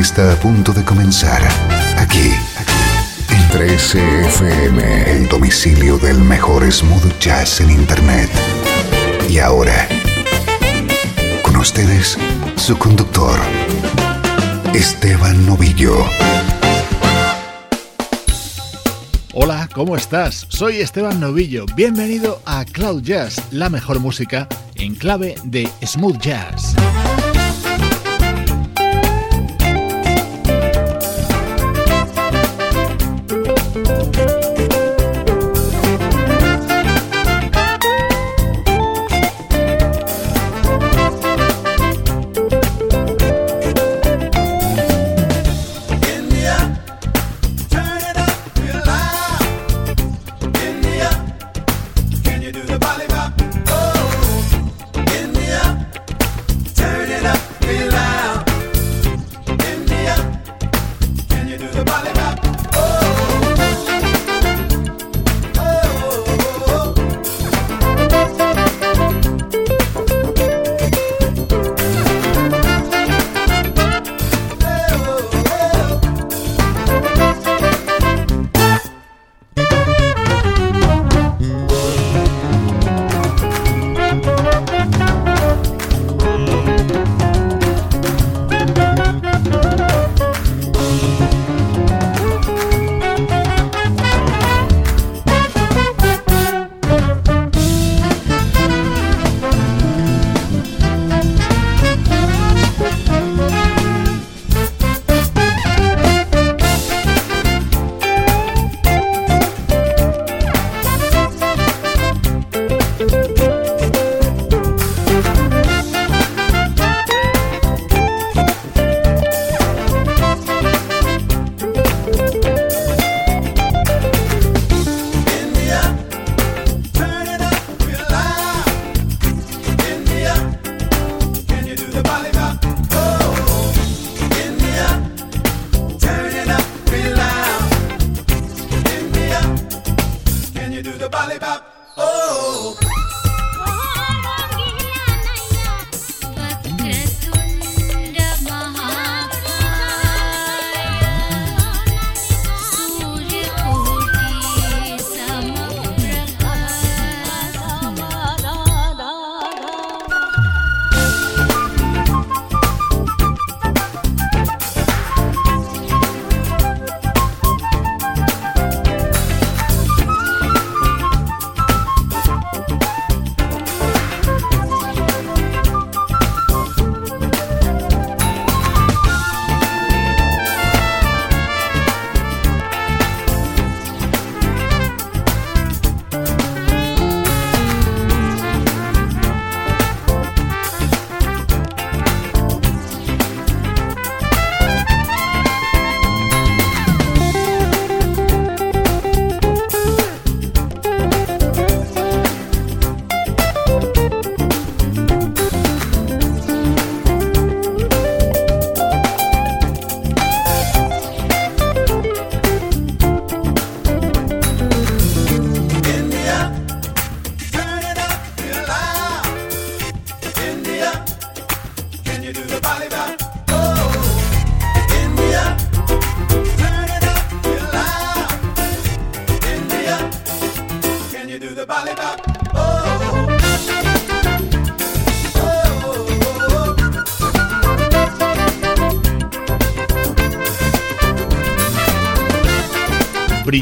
Está a punto de comenzar aquí en 13FM, el domicilio del mejor smooth jazz en Internet. Y ahora, con ustedes, su conductor, Esteban Novillo. Hola, ¿cómo estás? Soy Esteban Novillo. Bienvenido a Cloud Jazz, la mejor música en clave de smooth jazz.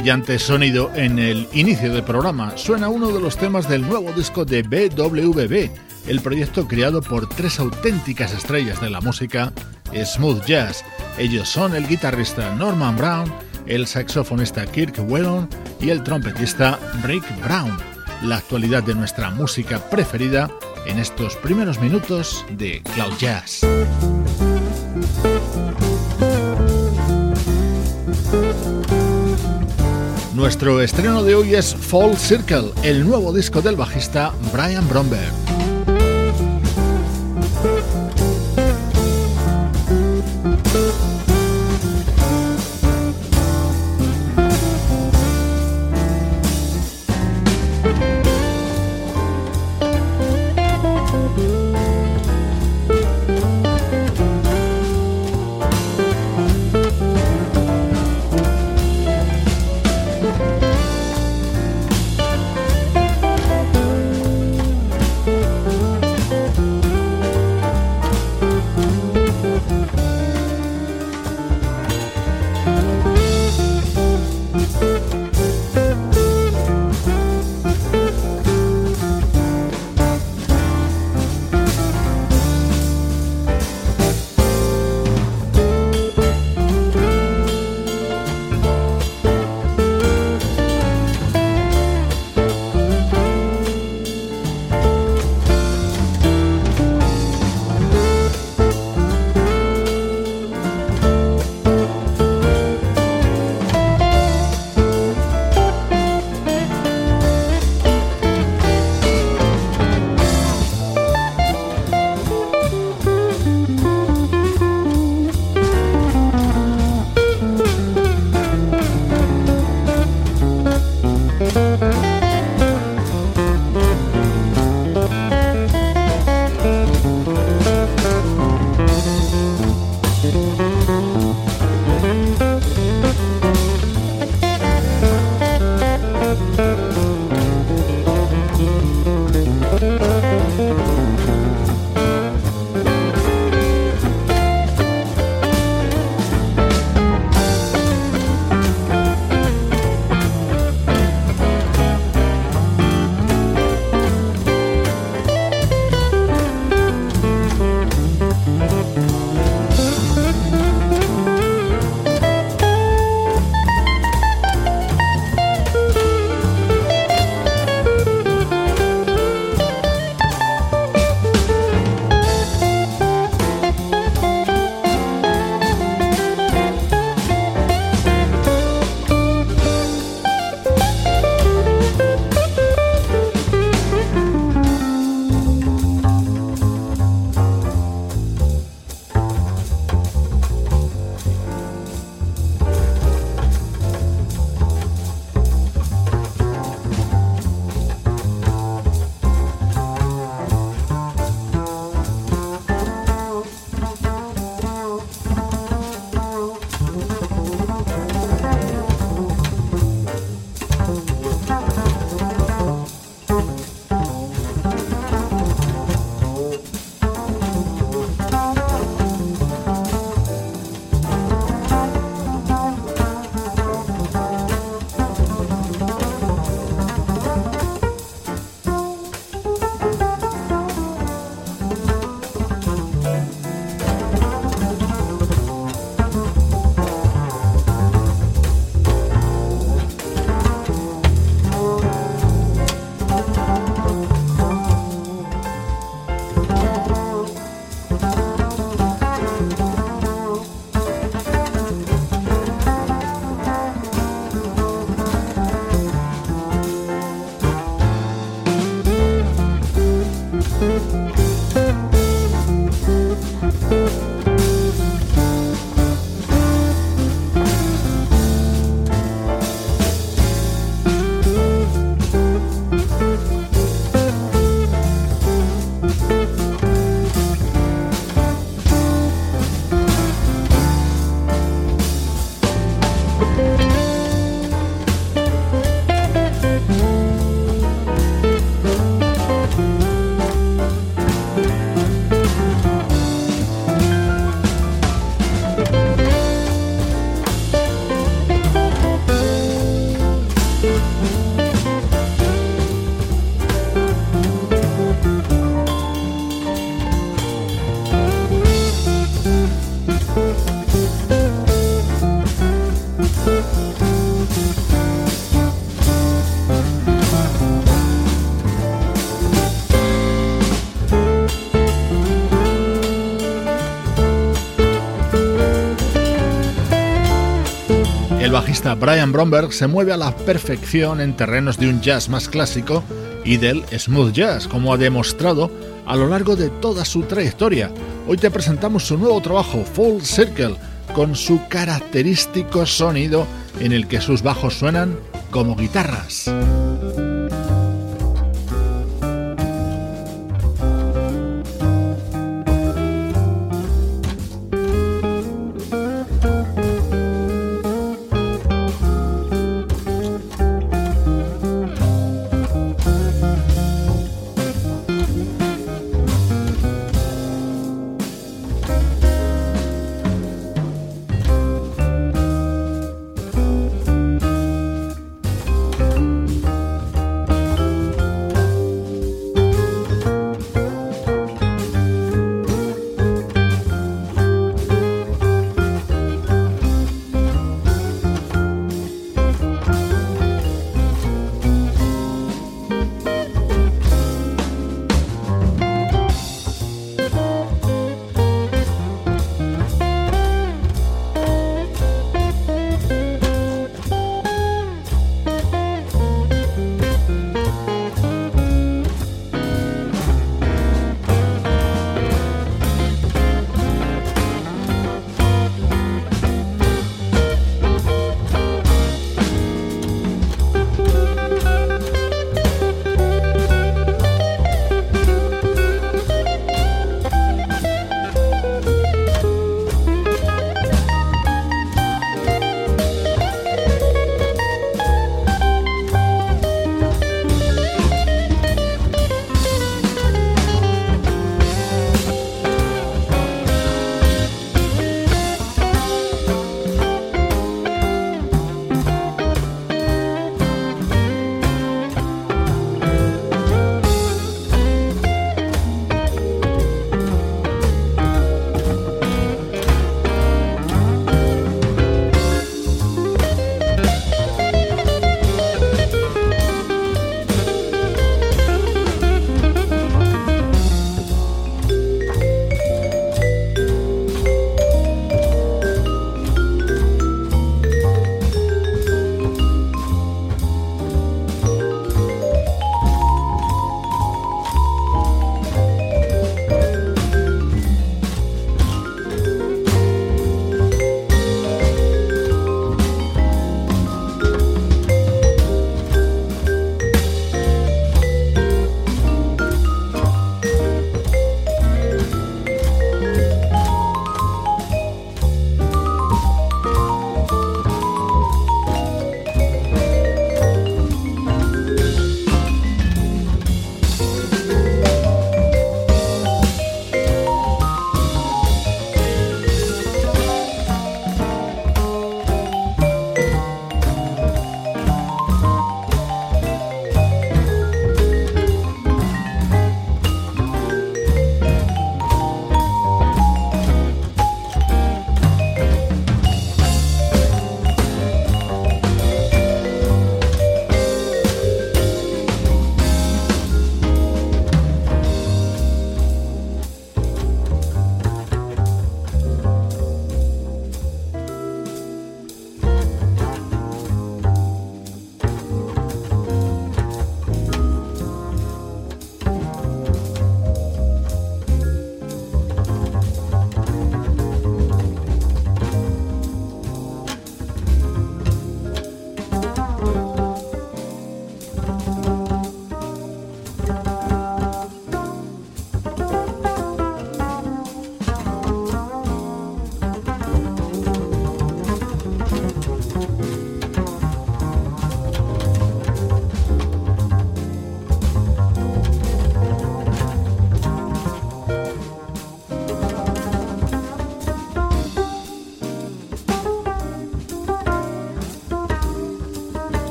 Brillante sonido en el inicio del programa. Suena uno de los temas del nuevo disco de BWB, el proyecto creado por tres auténticas estrellas de la música smooth jazz. Ellos son el guitarrista Norman Brown, el saxofonista Kirk Whelan y el trompetista Rick Brown. La actualidad de nuestra música preferida en estos primeros minutos de Cloud Jazz. Nuestro estreno de hoy es Fall Circle, el nuevo disco del bajista Brian Bromberg. Brian Bromberg se mueve a la perfección en terrenos de un jazz más clásico y del smooth jazz, como ha demostrado a lo largo de toda su trayectoria. Hoy te presentamos su nuevo trabajo, Full Circle, con su característico sonido en el que sus bajos suenan como guitarras.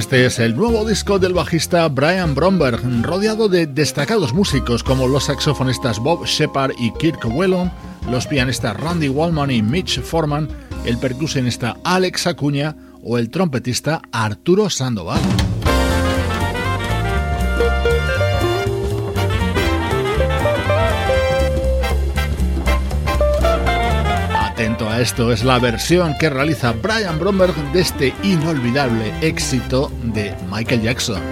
Este es el nuevo disco del bajista Brian Bromberg, rodeado de destacados músicos como los saxofonistas Bob Shepard y Kirk Whelan, los pianistas Randy Wallman y Mitch Foreman, el percusionista Alex Acuña o el trompetista Arturo Sandoval. Esto es la versión que realiza Brian Bromberg de este inolvidable éxito de Michael Jackson.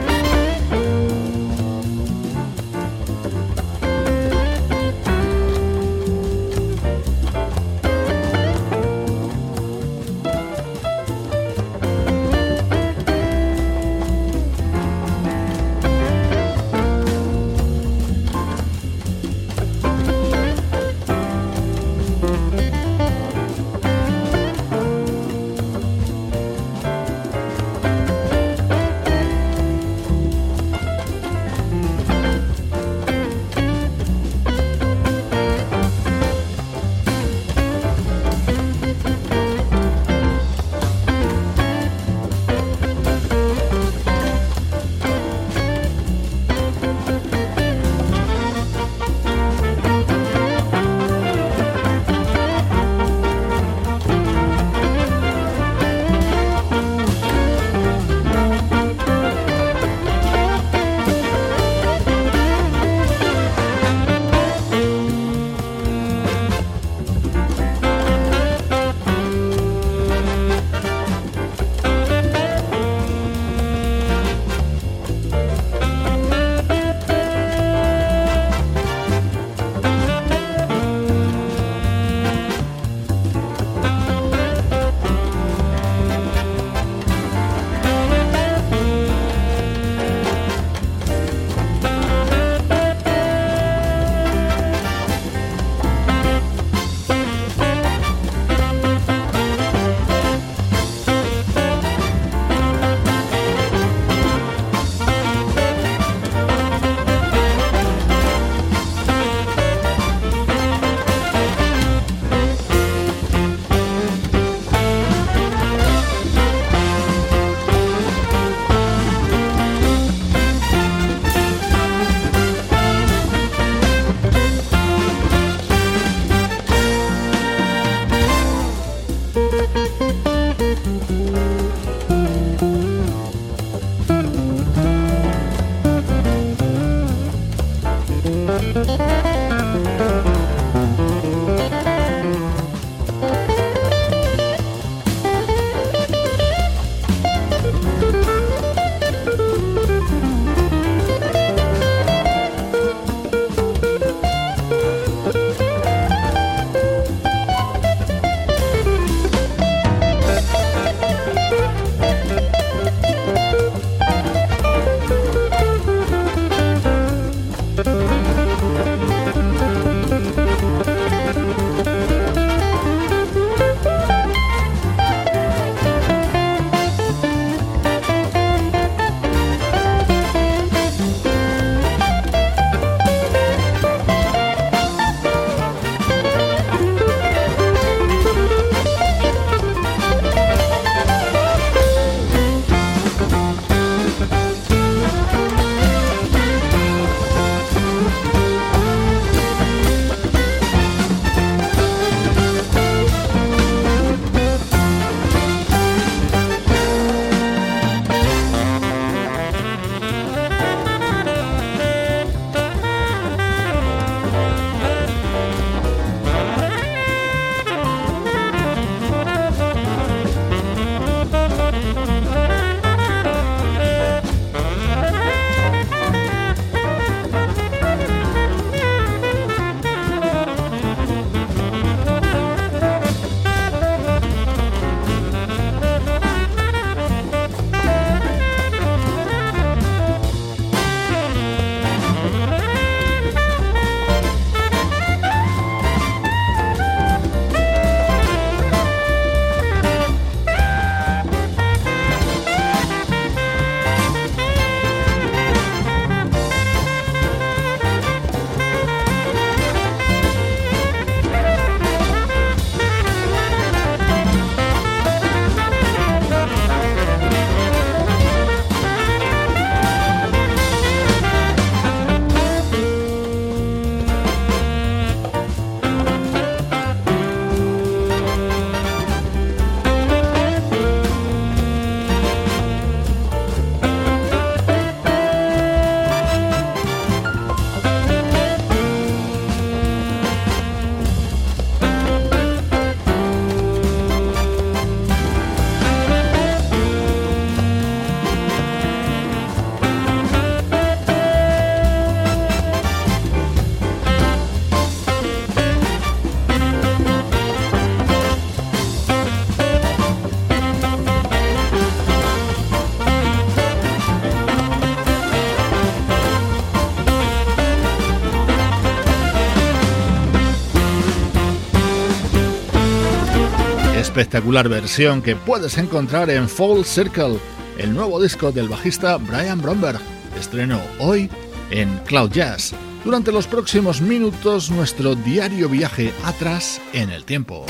Espectacular versión que puedes encontrar en Fall Circle, el nuevo disco del bajista Brian Bromberg, estreno hoy en Cloud Jazz. Durante los próximos minutos, nuestro diario viaje atrás en el tiempo.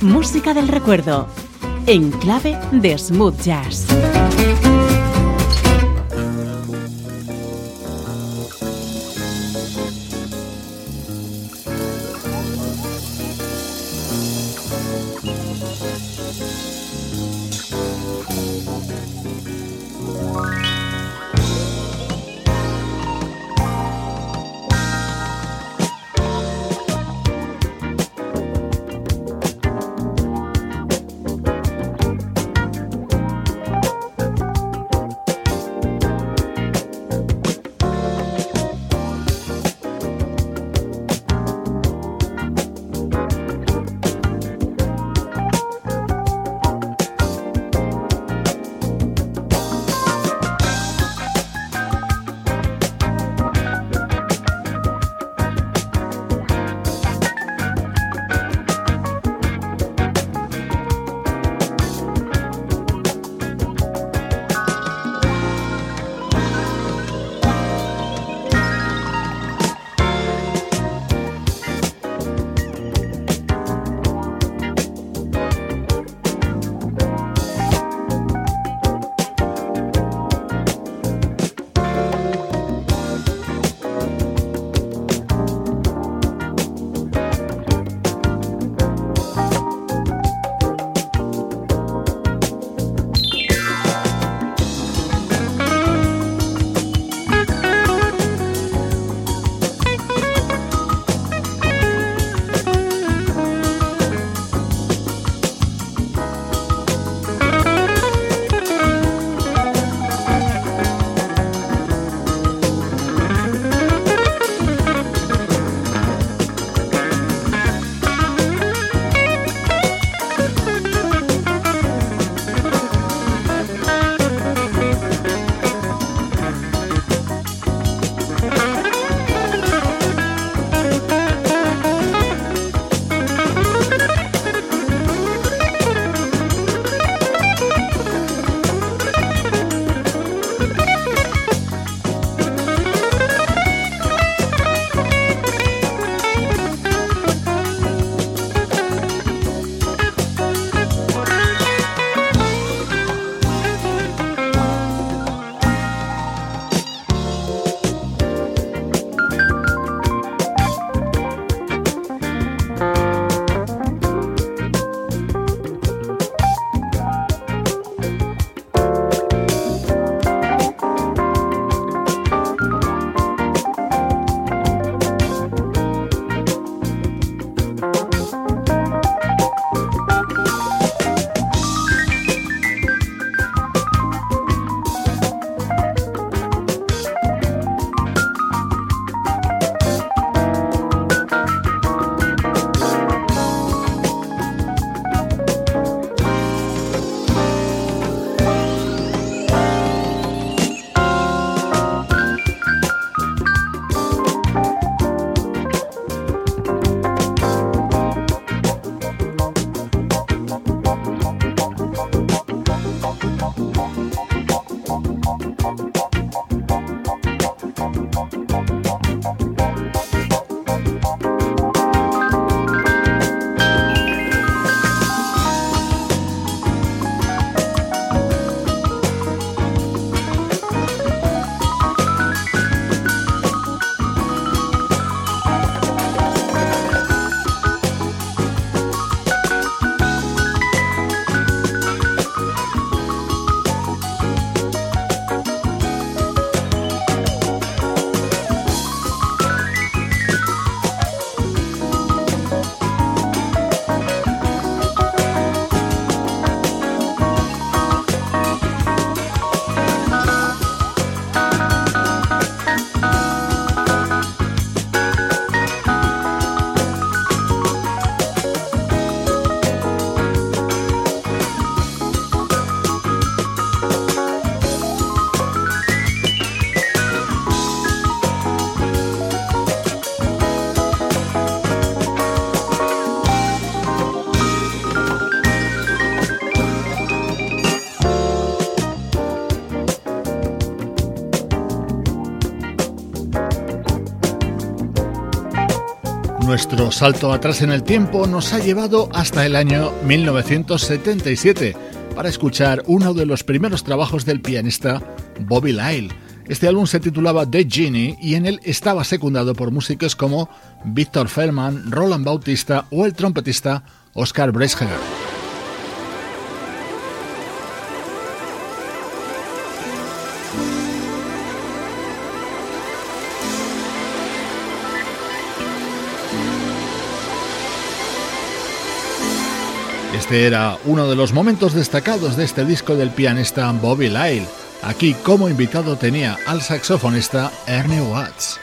Música del recuerdo, en clave de smooth jazz. Salto atrás en el tiempo nos ha llevado hasta el año 1977 para escuchar uno de los primeros trabajos del pianista Bobby Lyle. Este álbum se titulaba The Genie y en él estaba secundado por músicos como Victor Feldman, Roland Bautista o el trompetista Oscar Breischer. Este era uno de los momentos destacados de este disco del pianista Bobby Lyle. Aquí como invitado tenía al saxofonista Ernie Watts.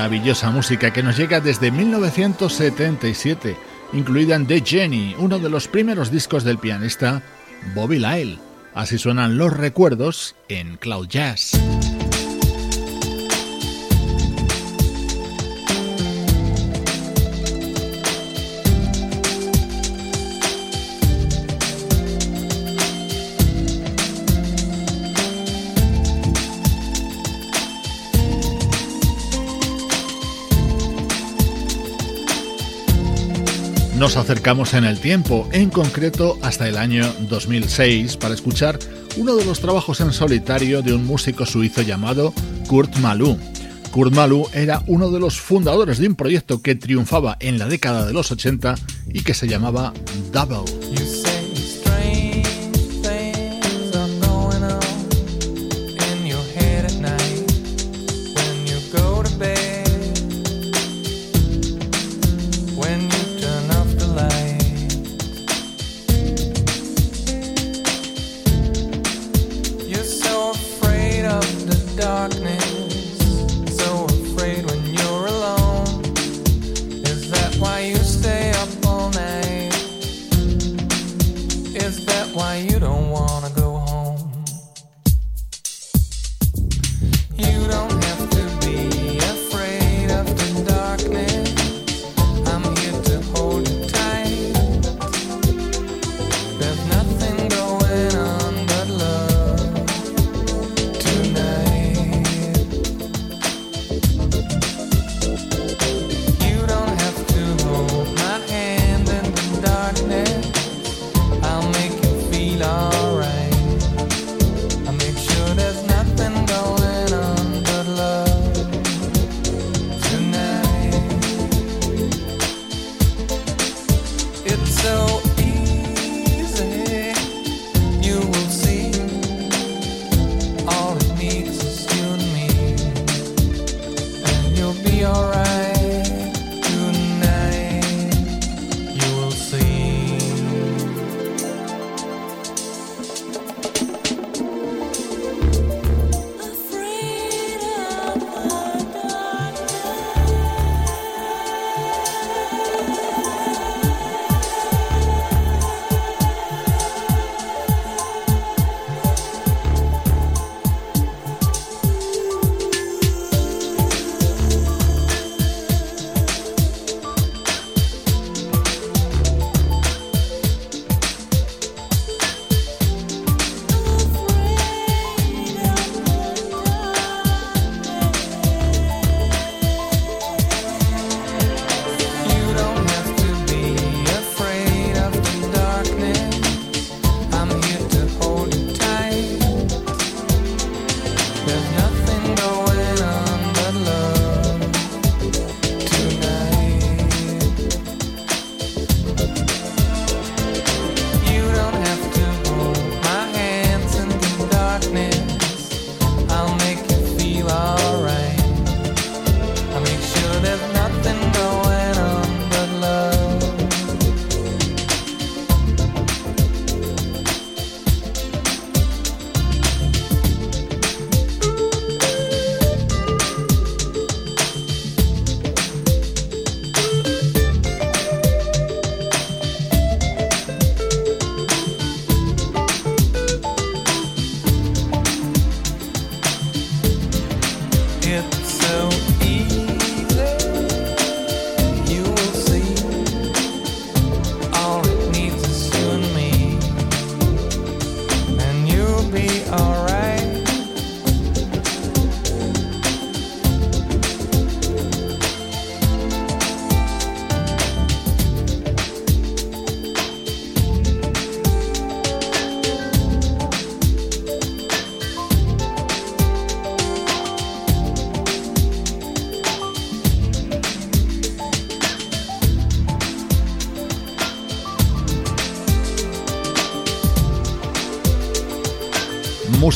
Maravillosa música que nos llega desde 1977, incluida en The Jenny, uno de los primeros discos del pianista Bobby Lyle. Así suenan los recuerdos en Cloud Jazz. Nos acercamos en el tiempo, en concreto hasta el año 2006, para escuchar uno de los trabajos en solitario de un músico suizo llamado Kurt Malou. Kurt Malou era uno de los fundadores de un proyecto que triunfaba en la década de los 80 y que se llamaba Double.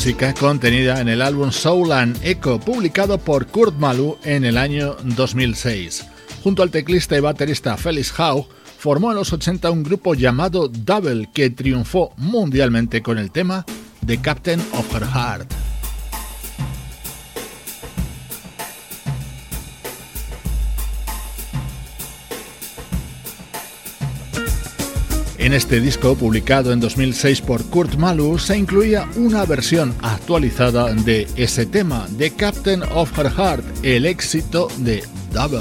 Música contenida en el álbum Soul and Echo, publicado por Kurt Malou en el año 2006. Junto al teclista y baterista Felix Howe, formó en los 80 un grupo llamado Double que triunfó mundialmente con el tema The Captain of Her Heart. En este disco, publicado en 2006 por Kurt Malu, se incluía una versión actualizada de ese tema, The Captain of Her Heart, el éxito de Double.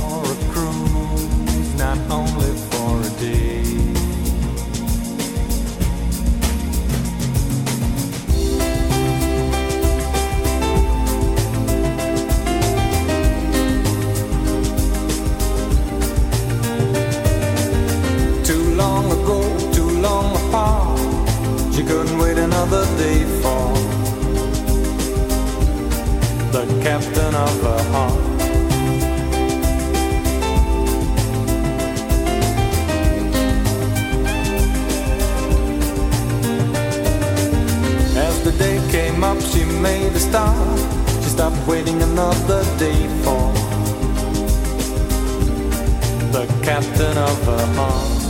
long ago, too long apart. She couldn't wait another day for the captain of her heart. As the day came up, she made a start. She stopped waiting another day for the captain of her heart.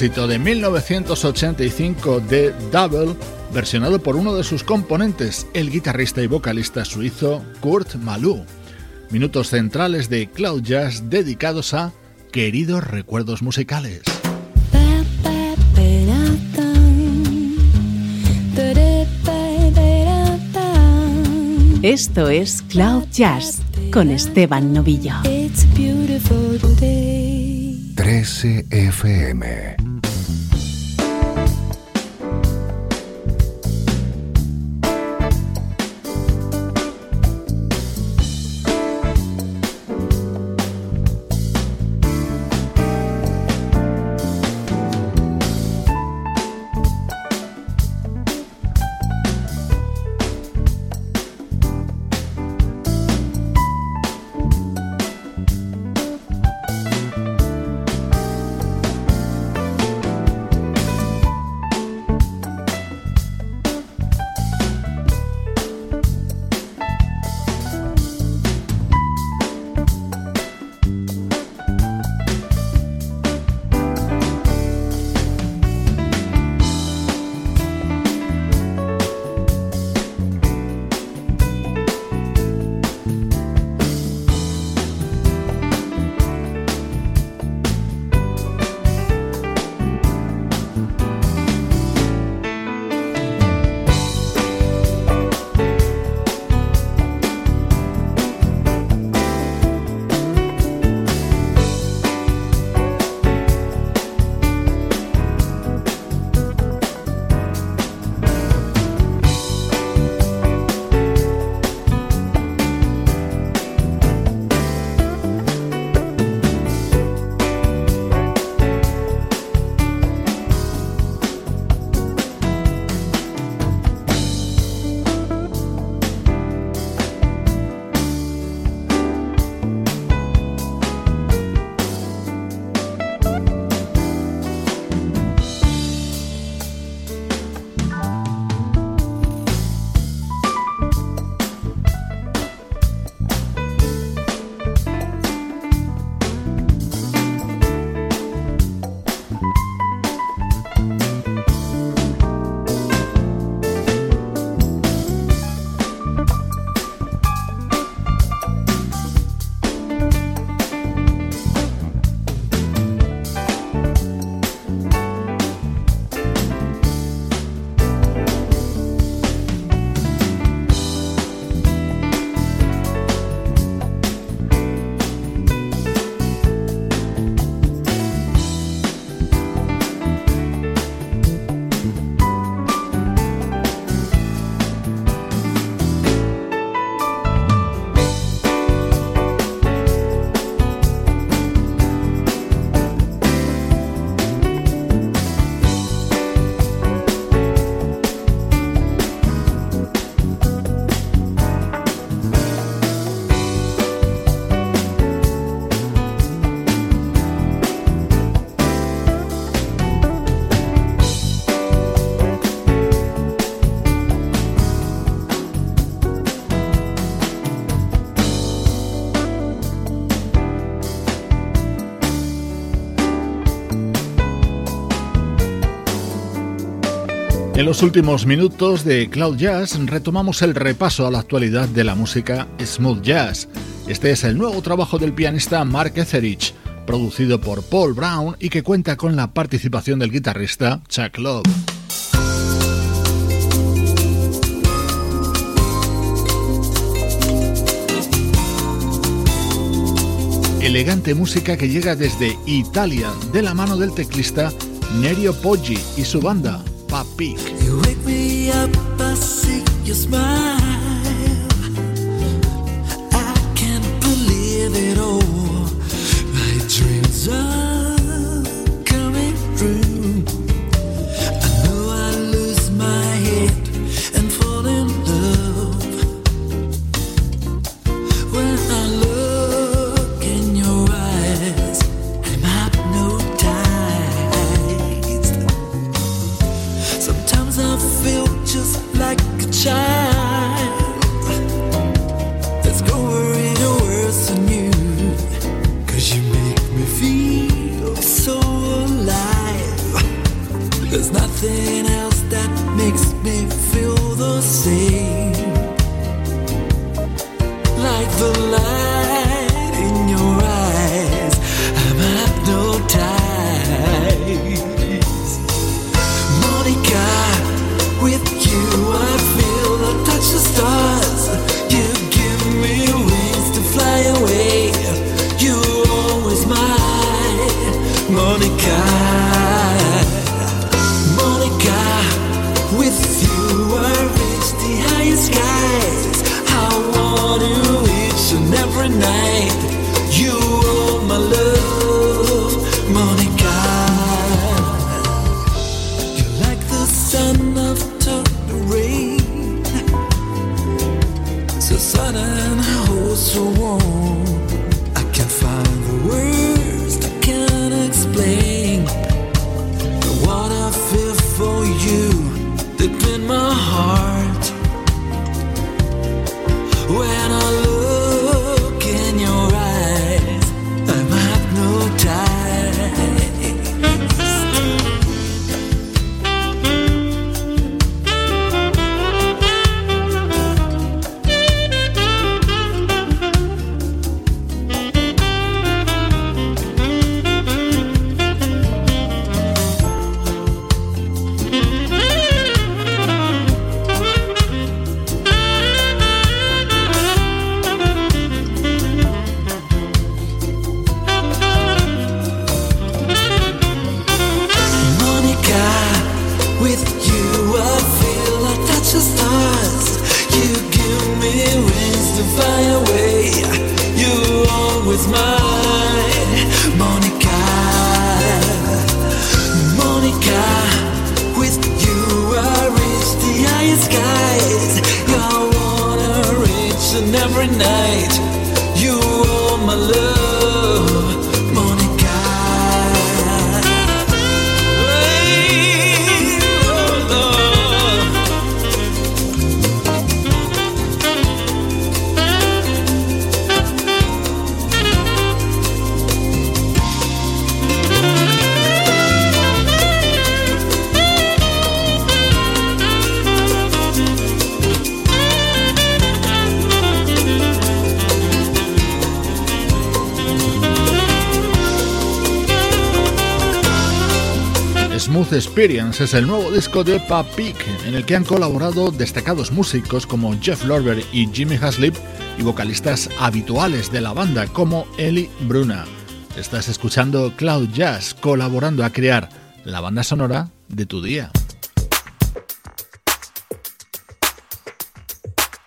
Éxito de 1985 de Double, versionado por uno de sus componentes, el guitarrista y vocalista suizo Kurt Malou. Minutos centrales de Cloud Jazz dedicados a queridos recuerdos musicales. Esto es Cloud Jazz con Esteban Novillo. 13 FM. En los últimos minutos de Cloud Jazz retomamos el repaso a la actualidad de la música smooth jazz. Este es el nuevo trabajo del pianista Mark Etherich, producido por Paul Brown y que cuenta con la participación del guitarrista Chuck Love. Elegante música que llega desde Italia de la mano del teclista Nerio Poggi y su banda Pop Peak. You wake me up, I see your smile. I can't believe it all. My dreams are Experience es el nuevo disco de Papik, en el que han colaborado destacados músicos como Jeff Lorber y Jimmy Haslip y vocalistas habituales de la banda como Eli Bruna. Estás escuchando Cloud Jazz colaborando a crear la banda sonora de tu día.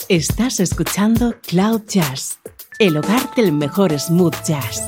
Estás escuchando Cloud Jazz, el hogar del mejor smooth jazz.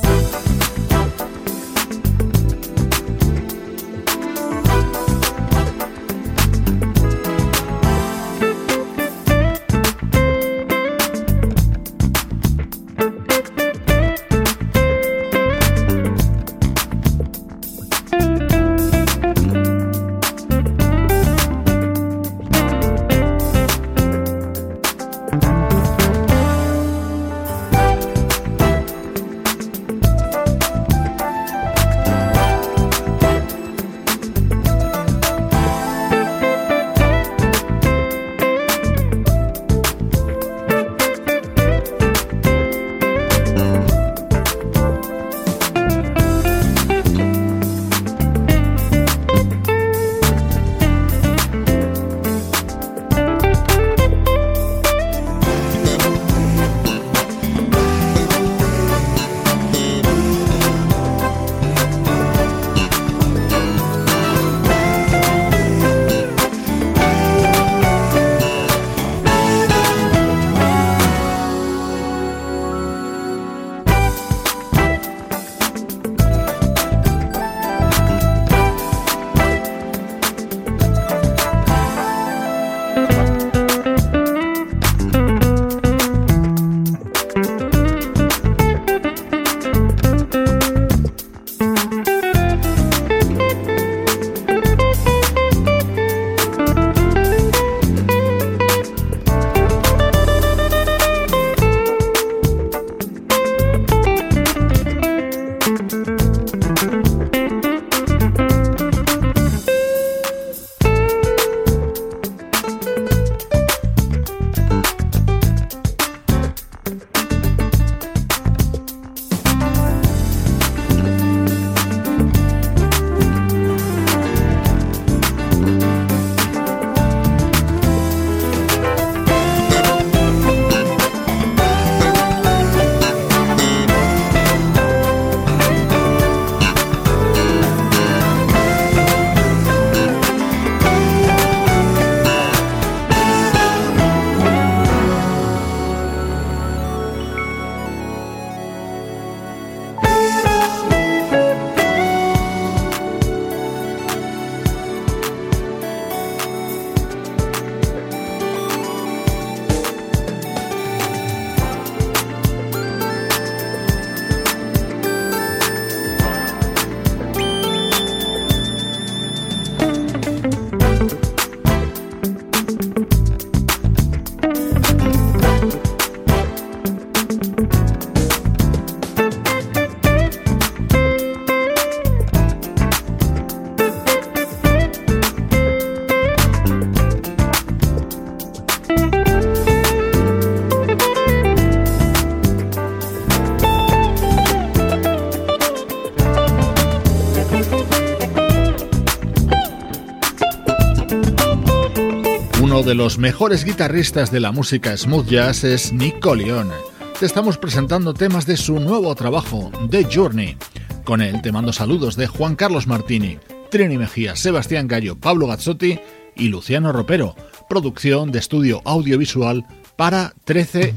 De los mejores guitarristas de la música smooth jazz es Nick Leone. Te estamos presentando temas de su nuevo trabajo, The Journey. Con él te mando saludos de Juan Carlos Martini, Trini Mejía, Sebastián Gallo, Pablo Gazzotti y Luciano Ropero. Producción de estudio audiovisual para 13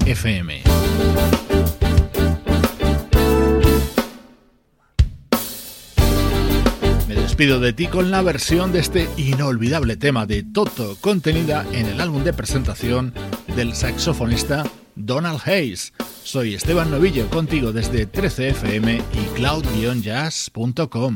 FM. despido de ti con la versión de este inolvidable tema de Toto contenida en el álbum de presentación del saxofonista Donald Hayes. Soy Esteban Novillo contigo desde 13fm y cloud-jazz.com.